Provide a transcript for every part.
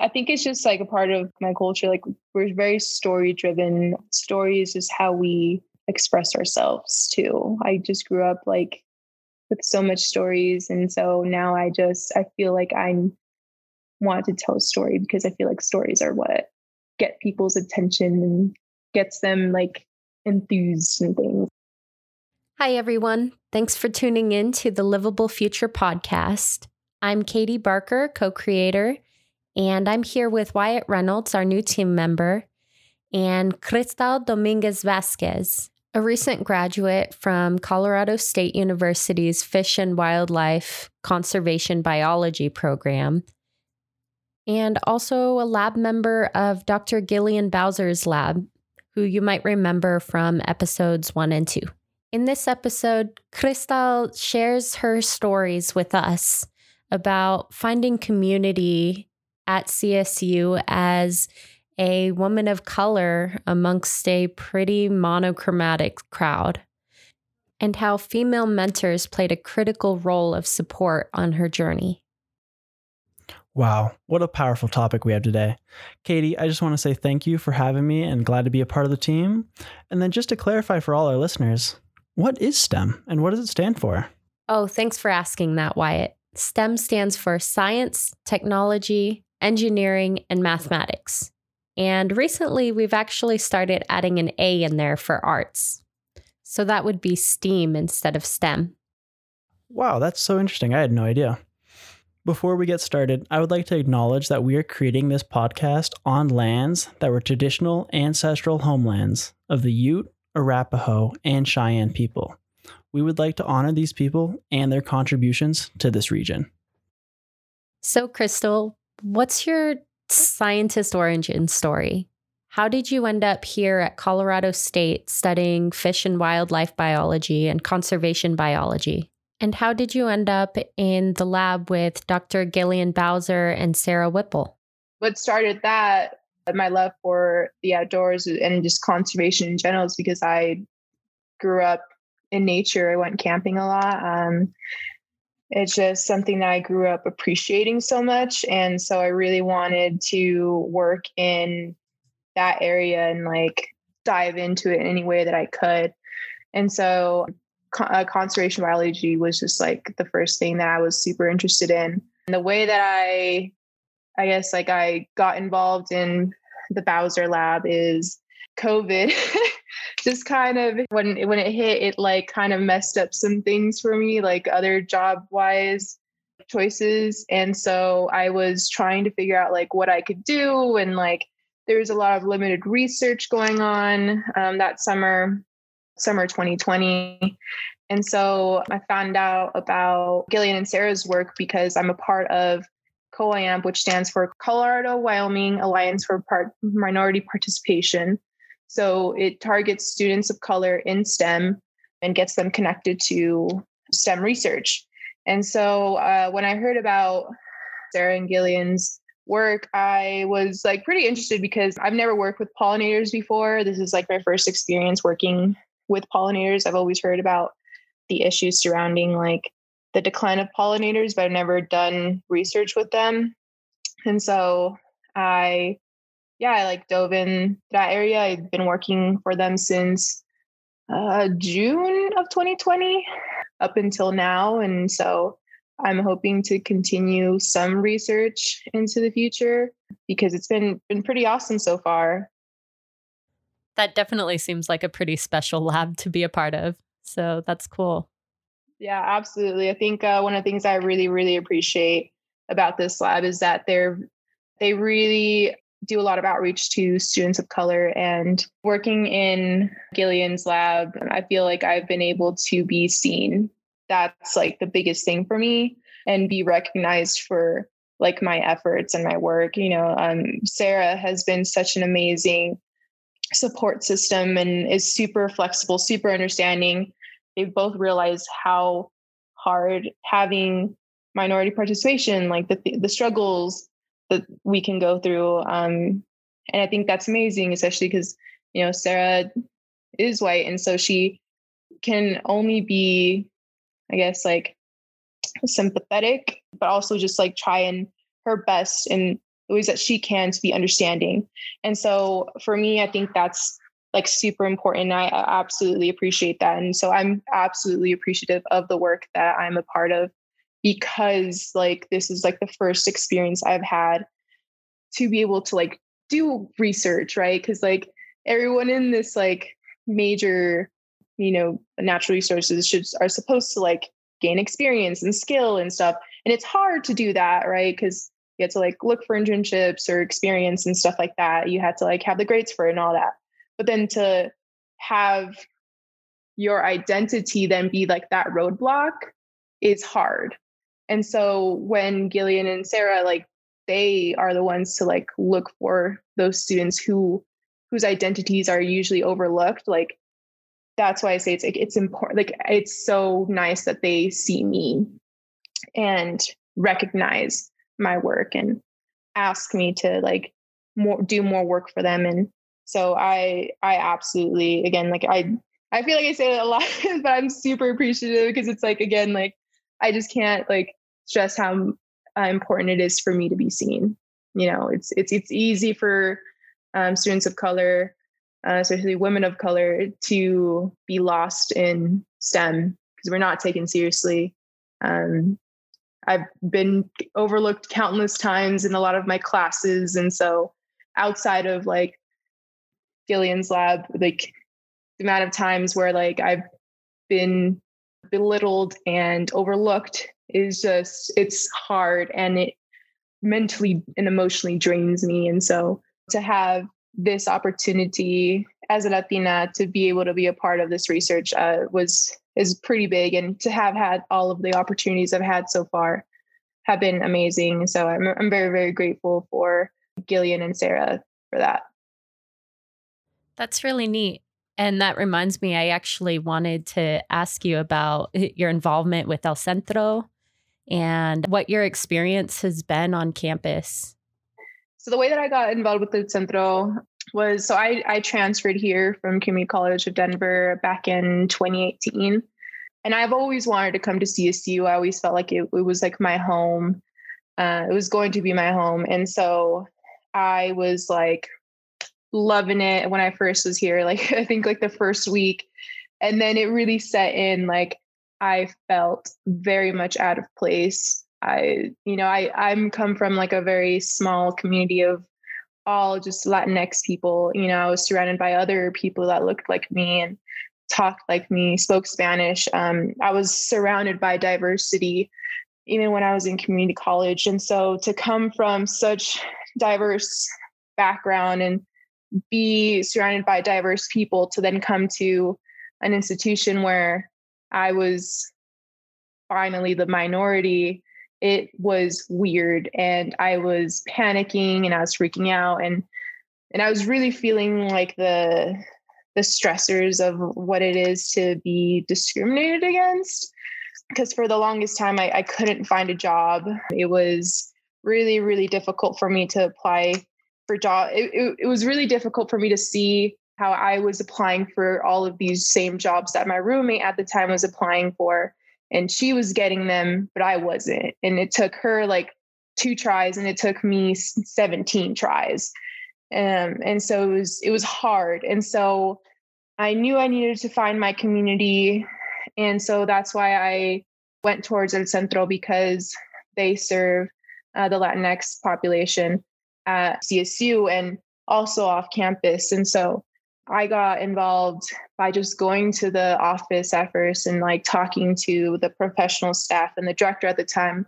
I think it's just like a part of my culture. Like we're very story driven. Stories is how we express ourselves too. I just grew up like with so much stories. And so now I just I feel like I want to tell a story because I feel like stories are what get people's attention and gets them like enthused and things. Hi everyone. Thanks for tuning in to the Livable Future podcast. I'm Katie Barker, co-creator and I'm here with Wyatt Reynolds, our new team member, and Cristal Dominguez Vasquez, a recent graduate from Colorado State University's Fish and Wildlife Conservation Biology program, and also a lab member of Dr. Gillian Bowser's lab, who you might remember from episodes one and two. In this episode, Cristal shares her stories with us about finding community at CSU as a woman of color amongst a pretty monochromatic crowd, and how female mentors played a critical role of support on her journey. Wow, what a powerful topic we have today. Katie, I just want to say thank you for having me and glad to be a part of the team. And then just to clarify for all our listeners, what is STEM and what does it stand for? Oh, thanks for asking that, Wyatt. STEM stands for science, technology, engineering, and mathematics. And recently, we've actually started adding an A in there for arts. So that would be STEAM instead of STEM. Wow, that's so interesting. I had no idea. Before we get started, I would like to acknowledge that we are creating this podcast on lands that were traditional ancestral homelands of the Ute, Arapaho, and Cheyenne people. We would like to honor these people and their contributions to this region. So, Cristal, What's your scientist origin story? How did you end up here at Colorado State studying fish and wildlife biology and conservation biology? And how did you end up in the lab with Dr. Gillian Bowser and Sarah Whipple? What started that, my love for the outdoors and just conservation in general, is because I grew up in nature. I went camping a lot. Um, it's just something that I grew up appreciating so much. And so I really wanted to work in that area and like dive into it in any way that I could. And so uh, conservation biology was just like the first thing that I was super interested in. And the way that I, I guess, like I got involved in the Bowser lab is COVID just kind of when when it hit, it like kind of messed up some things for me, like other job wise choices. And so I was trying to figure out like what I could do, and like there was a lot of limited research going on um, that summer, summer 2020. And so I found out about Gillian and Sarah's work because I'm a part of COIAMP, which stands for Colorado Wyoming Alliance for Part- Minority Participation. So it targets students of color in STEM and gets them connected to STEM research. And so uh, when I heard about Sarah and Gillian's work, I was like pretty interested because I've never worked with pollinators before. This is like my first experience working with pollinators. I've always heard about the issues surrounding like the decline of pollinators, but I've never done research with them. And so I yeah, I like dove in that area. I've been working for them since uh, June of 2020 up until now. And so I'm hoping to continue some research into the future because it's been been pretty awesome so far. That definitely seems like a pretty special lab to be a part of. So that's cool. Yeah, absolutely. I think uh, one of the things I really, really appreciate about this lab is that they're they really do a lot of outreach to students of color and working in Gillian's lab, I feel like I've been able to be seen. That's like the biggest thing for me and be recognized for like my efforts and my work. You know, um, Sarah has been such an amazing support system and is super flexible, super understanding. They've both realized how hard having minority participation, like the the struggles that we can go through. Um, and I think that's amazing, especially because, you know, Sarah is white. And so she can only be, I guess, like sympathetic, but also just like try and her best in the ways that she can to be understanding. And so for me, I think that's like super important. I absolutely appreciate that. And so I'm absolutely appreciative of the work that I'm a part of because like this is like the first experience I've had to be able to like do research, right? Because like everyone in this like major, you know, natural resources should are supposed to like gain experience and skill and stuff. And it's hard to do that, right? Because you had to like look for internships or experience and stuff like that. You had to like have the grades for it and all that. But then to have your identity then be like that roadblock is hard. And so when Gillian and Sarah like they are the ones to like look for those students who whose identities are usually overlooked like that's why i say it's like it's important like it's so nice that they see me and recognize my work and ask me to like more do more work for them. And so i i absolutely again like i i feel like i say it a lot but i'm super appreciative because it's like again like i just can't like stress how uh, important it is for me to be seen. You know, it's it's it's easy for um, students of color, uh, especially women of color, to be lost in STEM because we're not taken seriously. Um, I've been overlooked countless times in a lot of my classes, and so outside of like Gillian's lab, like the amount of times where like I've been belittled and overlooked is just it's hard and it mentally and emotionally drains me. And so to have this opportunity as a latina to be able to be a part of this research uh, was is pretty big. And to have had all of the opportunities i've had so far have been amazing. So i'm, I'm very very grateful for gillian and sarah for that. That's really neat. And that reminds me, I actually wanted to ask you about your involvement with El Centro and what your experience has been on campus. So, the way that I got involved with El Centro was so I, I transferred here from Community College of Denver back in 2018. And I've always wanted to come to CSU. I always felt like it, it was like my home. Uh, it was going to be my home. And so I was like, loving it when I first was here. Like I think like the first week. And then it really set in like I felt very much out of place. I, you know, I I'm come from like a very small community of all just Latinx people. You know, I was surrounded by other people that looked like me and talked like me, spoke Spanish. Um, I was surrounded by diversity even when I was in community college. And so to come from such diverse background and be surrounded by diverse people to then come to an institution where I was finally the minority, it was weird and I was panicking and I was freaking out and and I was really feeling like the the stressors of what it is to be discriminated against because for the longest time I, I couldn't find a job. It was really, really difficult for me to apply for job it, it, it was really difficult for me to see how i was applying for all of these same jobs that my roommate at the time was applying for and she was getting them but i wasn't. And it took her like two tries and it took me 17 tries. Um, and so it was it was hard. And so i knew i needed to find my community and so that's why i went towards el centro because they serve uh, the latinx population at CSU and also off campus. And so I got involved by just going to the office at first and like talking to the professional staff and the director at the time,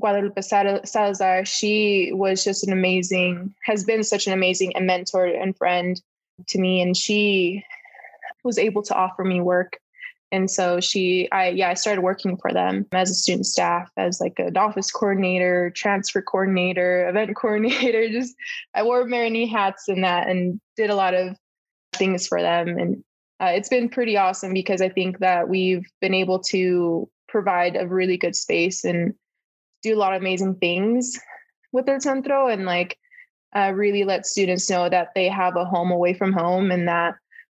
Guadalupe Salazar. She was just an amazing, has been such an amazing mentor and friend to me. And she was able to offer me work and so she i yeah i started working for them as a student staff as like an office coordinator transfer coordinator event coordinator just i wore many hats in that and did a lot of things for them. And uh, it's been pretty awesome because i think that we've been able to provide a really good space and do a lot of amazing things with El Centro and like uh, really let students know that they have a home away from home and that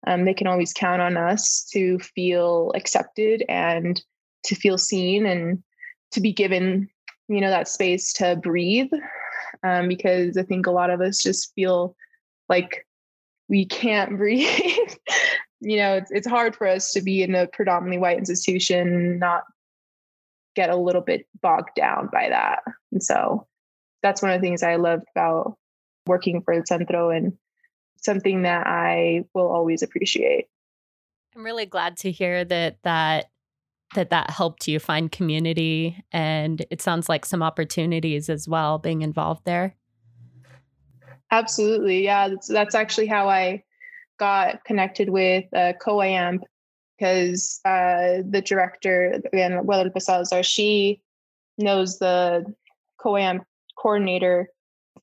um, they can always count on us to feel accepted and to feel seen and to be given you know that space to breathe. Um, because I think a lot of us just feel like we can't breathe. you know, it's, it's hard for us to be in a predominantly white institution, not get a little bit bogged down by that. And so that's one of the things I loved about working for Centro and something that I will always appreciate. I'm really glad to hear that that that that helped you find community and it sounds like some opportunities as well being involved there. Absolutely. Yeah, that's, that's actually how I got connected with uh, COAMP because uh, the director, again, Guadalupe Salazar, she knows the COAMP coordinator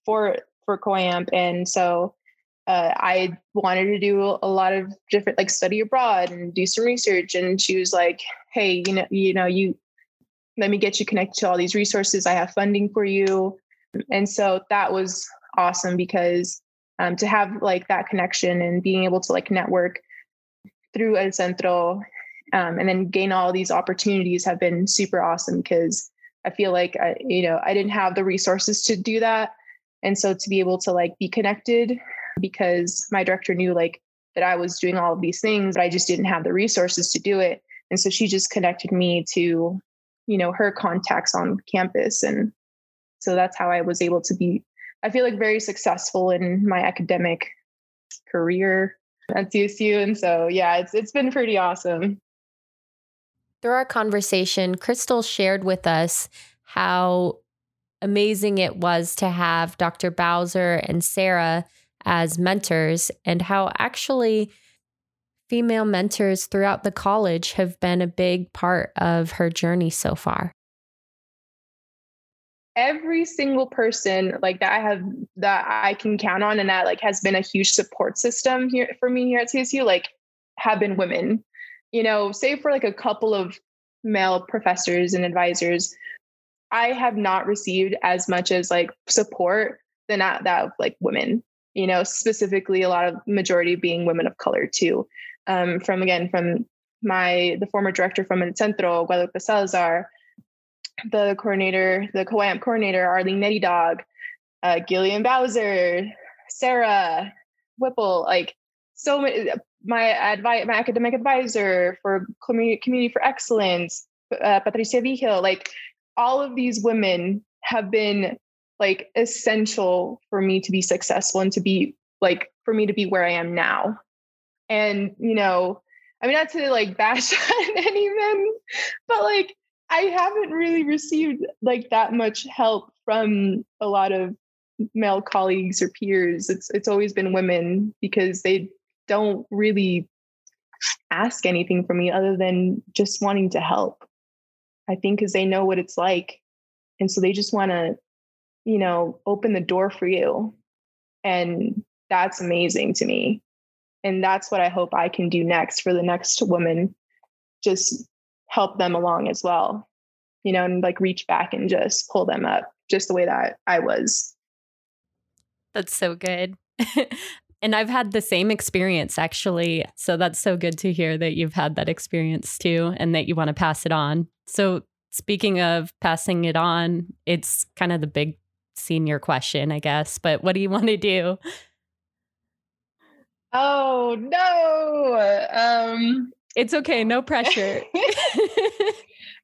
for for COAMP. And so uh, I wanted to do a lot of different, like study abroad and do some research. And she was like, "Hey, you know, you know, you let me get you connected to all these resources. I have funding for you." And so that was awesome because um, to have like that connection and being able to like network through El Centro um, and then gain all these opportunities have been super awesome because I feel like I, you know I didn't have the resources to do that, and so to be able to like be connected because my director knew like that I was doing all of these things, but I just didn't have the resources to do it. And so she just connected me to, you know, her contacts on campus. And so that's how I was able to be, I feel like very successful in my academic career at CSU. And so yeah, it's it's been pretty awesome. Through our conversation, Crystal shared with us how amazing it was to have Dr. Bowser and Sarah as mentors and how actually female mentors throughout the college have been a big part of her journey so far every single person like that I have that I can count on and that like has been a huge support system here for me here at CSU like have been women. You know, save for like a couple of male professors and advisors, I have not received as much as like support than that, that of like women you know, specifically a lot of majority being women of color too. Um, from again, from my the former director from El Centro, Guadalupe Salazar, the coordinator, the COAMP coordinator, Arlene Nettydog, uh, Gillian Bowser, Sarah Whipple, like so many. My advice, my academic advisor for community, community for excellence, uh, Patricia Vigil, like all of these women have been like essential for me to be successful and to be like for me to be where I am now. And, you know, I mean, not to like bash on any men, but like I haven't really received like that much help from a lot of male colleagues or peers. It's it's always been women because they don't really ask anything from me other than just wanting to help. I think because they know what it's like. And so they just want to you know, open the door for you. And that's amazing to me. And that's what I hope I can do next for the next woman. Just help them along as well, you know, and like reach back and just pull them up just the way that I was. That's so good. and I've had the same experience actually. So that's so good to hear that you've had that experience too and that you want to pass it on. So, speaking of passing it on, it's kind of the big senior question, I guess. But what do you want to do? Oh no. Um it's okay, no pressure.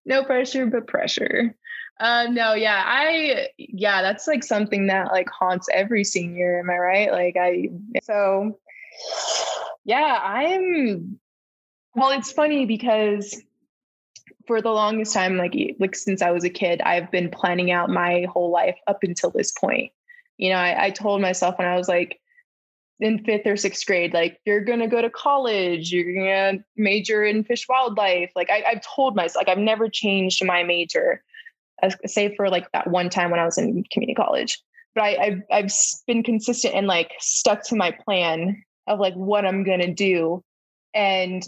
no pressure, but pressure. Uh no, yeah, I yeah, that's like something that like haunts every senior, am I right? Like I so yeah, I'm well, it's funny because for the longest time, like like since I was a kid, I've been planning out my whole life up until this point. You know, I, I told myself when I was like in fifth or sixth grade, like you're gonna go to college, you're gonna major in fish wildlife. Like I, have told myself, like I've never changed my major, save for like that one time when I was in community college. But I, I've I've been consistent and like stuck to my plan of like what I'm gonna do, and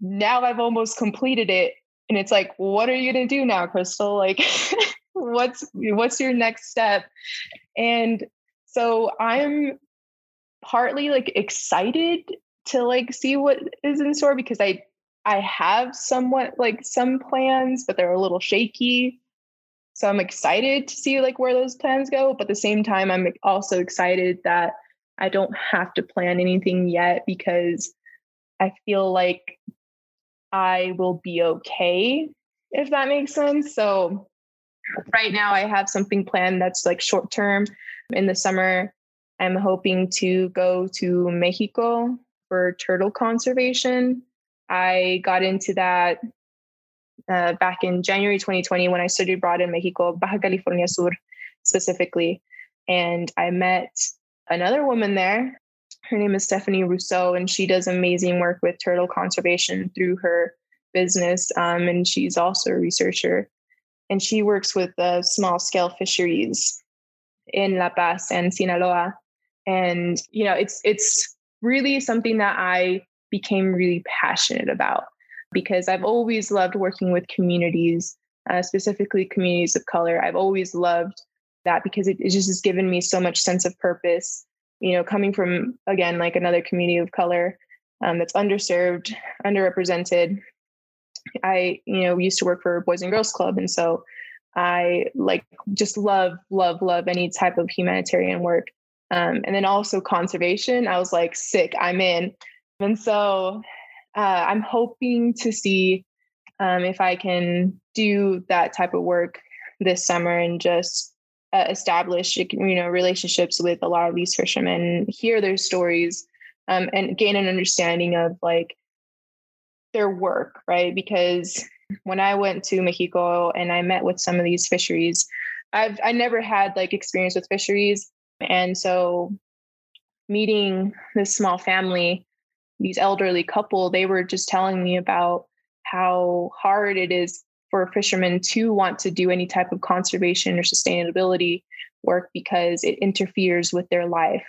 now I've almost completed it and it's like what are you to do now crystal like what's what's your next step and so i'm partly like excited to like see what is in store because i i have somewhat like some plans but they're a little shaky so I'm excited to see like where those plans go, but at the same time, I'm also excited that I don't have to plan anything yet because I feel like I will be okay, if that makes sense. So right now I have something planned that's like short term in the summer. I'm hoping to go to Mexico for turtle conservation. I got into that uh, back in January 2020 when I studied abroad in Mexico, Baja California Sur specifically. And I met another woman there. Her name is Stephanie Rousseau, and she does amazing work with turtle conservation through her business. Um, and she's also a researcher. And she works with uh, small scale fisheries in La Paz and Sinaloa. And, you know, it's, it's really something that I became really passionate about because I've always loved working with communities, uh, specifically communities of color. I've always loved that because it, it just has given me so much sense of purpose. You know, coming from again like another community of color um, that's underserved, underrepresented. I you know used to work for Boys and Girls Club, and so I like just love love love any type of humanitarian work. Um, and then also conservation. I was like, sick, I'm in. And so uh, I'm hoping to see um, if I can do that type of work this summer and just uh, establish you know relationships with a lot of these fishermen hear their stories um, and gain an understanding of like their work right because when i went to mexico and i met with some of these fisheries i've i never had like experience with fisheries and so meeting this small family these elderly couple they were just telling me about how hard it is for fishermen to want to do any type of conservation or sustainability work because it interferes with their life.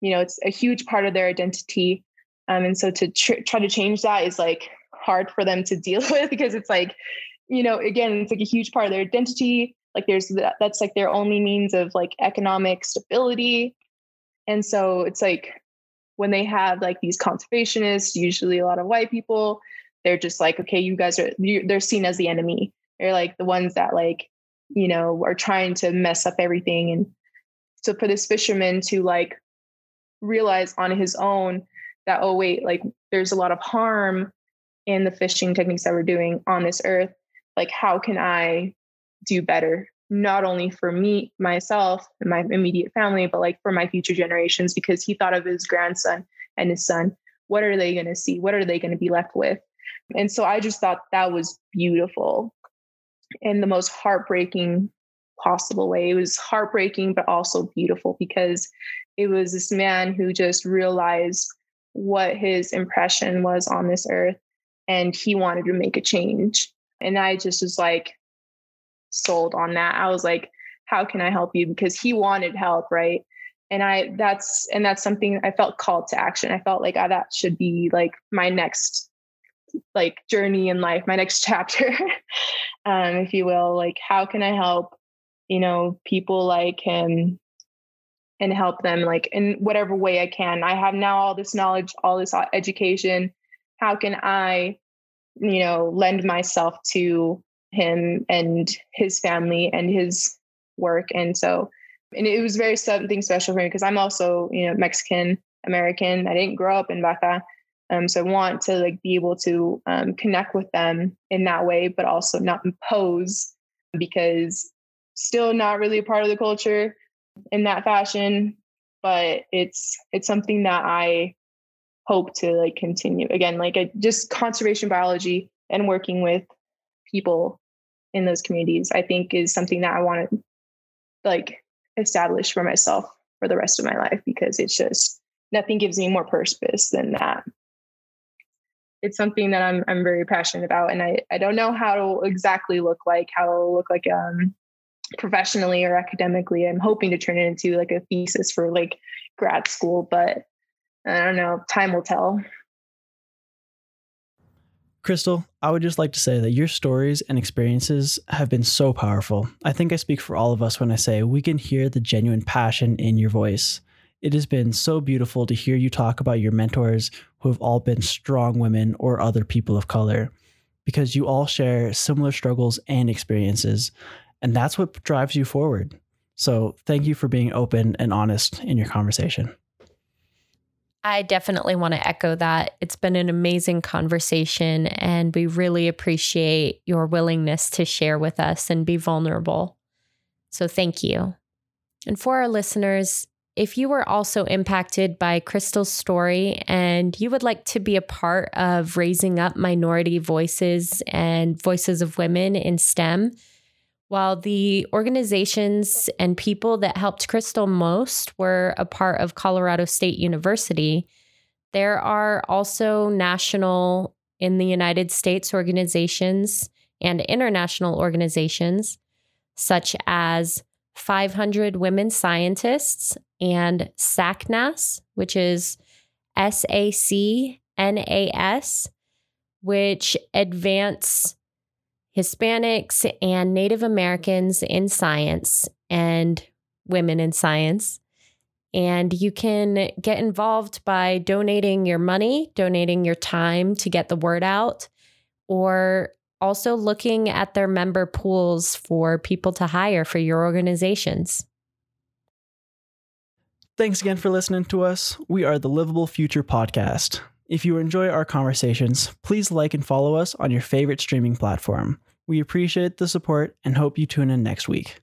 You know, it's a huge part of their identity. Um, and so to tr- try to change that is like hard for them to deal with because it's like, you know, again, it's like a huge part of their identity. Like there's that, that's like their only means of like economic stability. And so it's like when they have like these conservationists, usually a lot of white people, they're just like, okay, you guys are, they're seen as the enemy. They're like the ones that like, you know, are trying to mess up everything. And so for this fisherman to like realize on his own that, oh, wait, like there's a lot of harm in the fishing techniques that we're doing on this earth. Like, how can I do better? Not only for me, myself, and my immediate family, but like for my future generations, because he thought of his grandson and his son. What are they going to see? What are they going to be left with? And so I just thought that was beautiful in the most heartbreaking possible way. It was heartbreaking, but also beautiful because it was this man who just realized what his impression was on this earth and he wanted to make a change. And I just was like sold on that. I was like, how can I help you? Because he wanted help, right? And I that's and that's something I felt called to action. I felt like oh, that should be like my next like journey in life, my next chapter, um, if you will. Like, how can I help, you know, people like him and help them like in whatever way I can. I have now all this knowledge, all this uh, education. How can I, you know, lend myself to him and his family and his work? And so, and it was very something special for me because I'm also, you know, Mexican American. I didn't grow up in Baja. Um, so I want to like be able to um, connect with them in that way, but also not impose because still not really a part of the culture in that fashion. But it's it's something that I hope to like continue again, like a, just conservation biology and working with people in those communities. I think is something that I want to like establish for myself for the rest of my life because it's just nothing gives me more purpose than that it's something that I'm I'm very passionate about, and I I don't know how it'll exactly look like, how it'll look like um professionally or academically. I'm hoping to turn it into like a thesis for like grad school, but I don't know. Time will tell. Crystal, I would just like to say that your stories and experiences have been so powerful. I think I speak for all of us when I say we can hear the genuine passion in your voice. It has been so beautiful to hear you talk about your mentors who have all been strong women or other people of color because you all share similar struggles and experiences. And that's what drives you forward. So thank you for being open and honest in your conversation. I definitely want to echo that. It's been an amazing conversation, and we really appreciate your willingness to share with us and be vulnerable. So, thank you. And for our listeners, if you were also impacted by Crystal's story and you would like to be a part of raising up minority voices and voices of women in STEM, while the organizations and people that helped Crystal most were a part of Colorado State University, there are also national in the United States organizations and international organizations such as 500 Women Scientists and SACNAS, which is S A C N A S, which advance Hispanics and Native Americans in science and women in science. And you can get involved by donating your money, donating your time to get the word out, or also looking at their member pools for people to hire for your organizations. Thanks again for listening to us. We are the Livable Future Podcast. If you enjoy our conversations, please like and follow us on your favorite streaming platform. We appreciate the support and hope you tune in next week.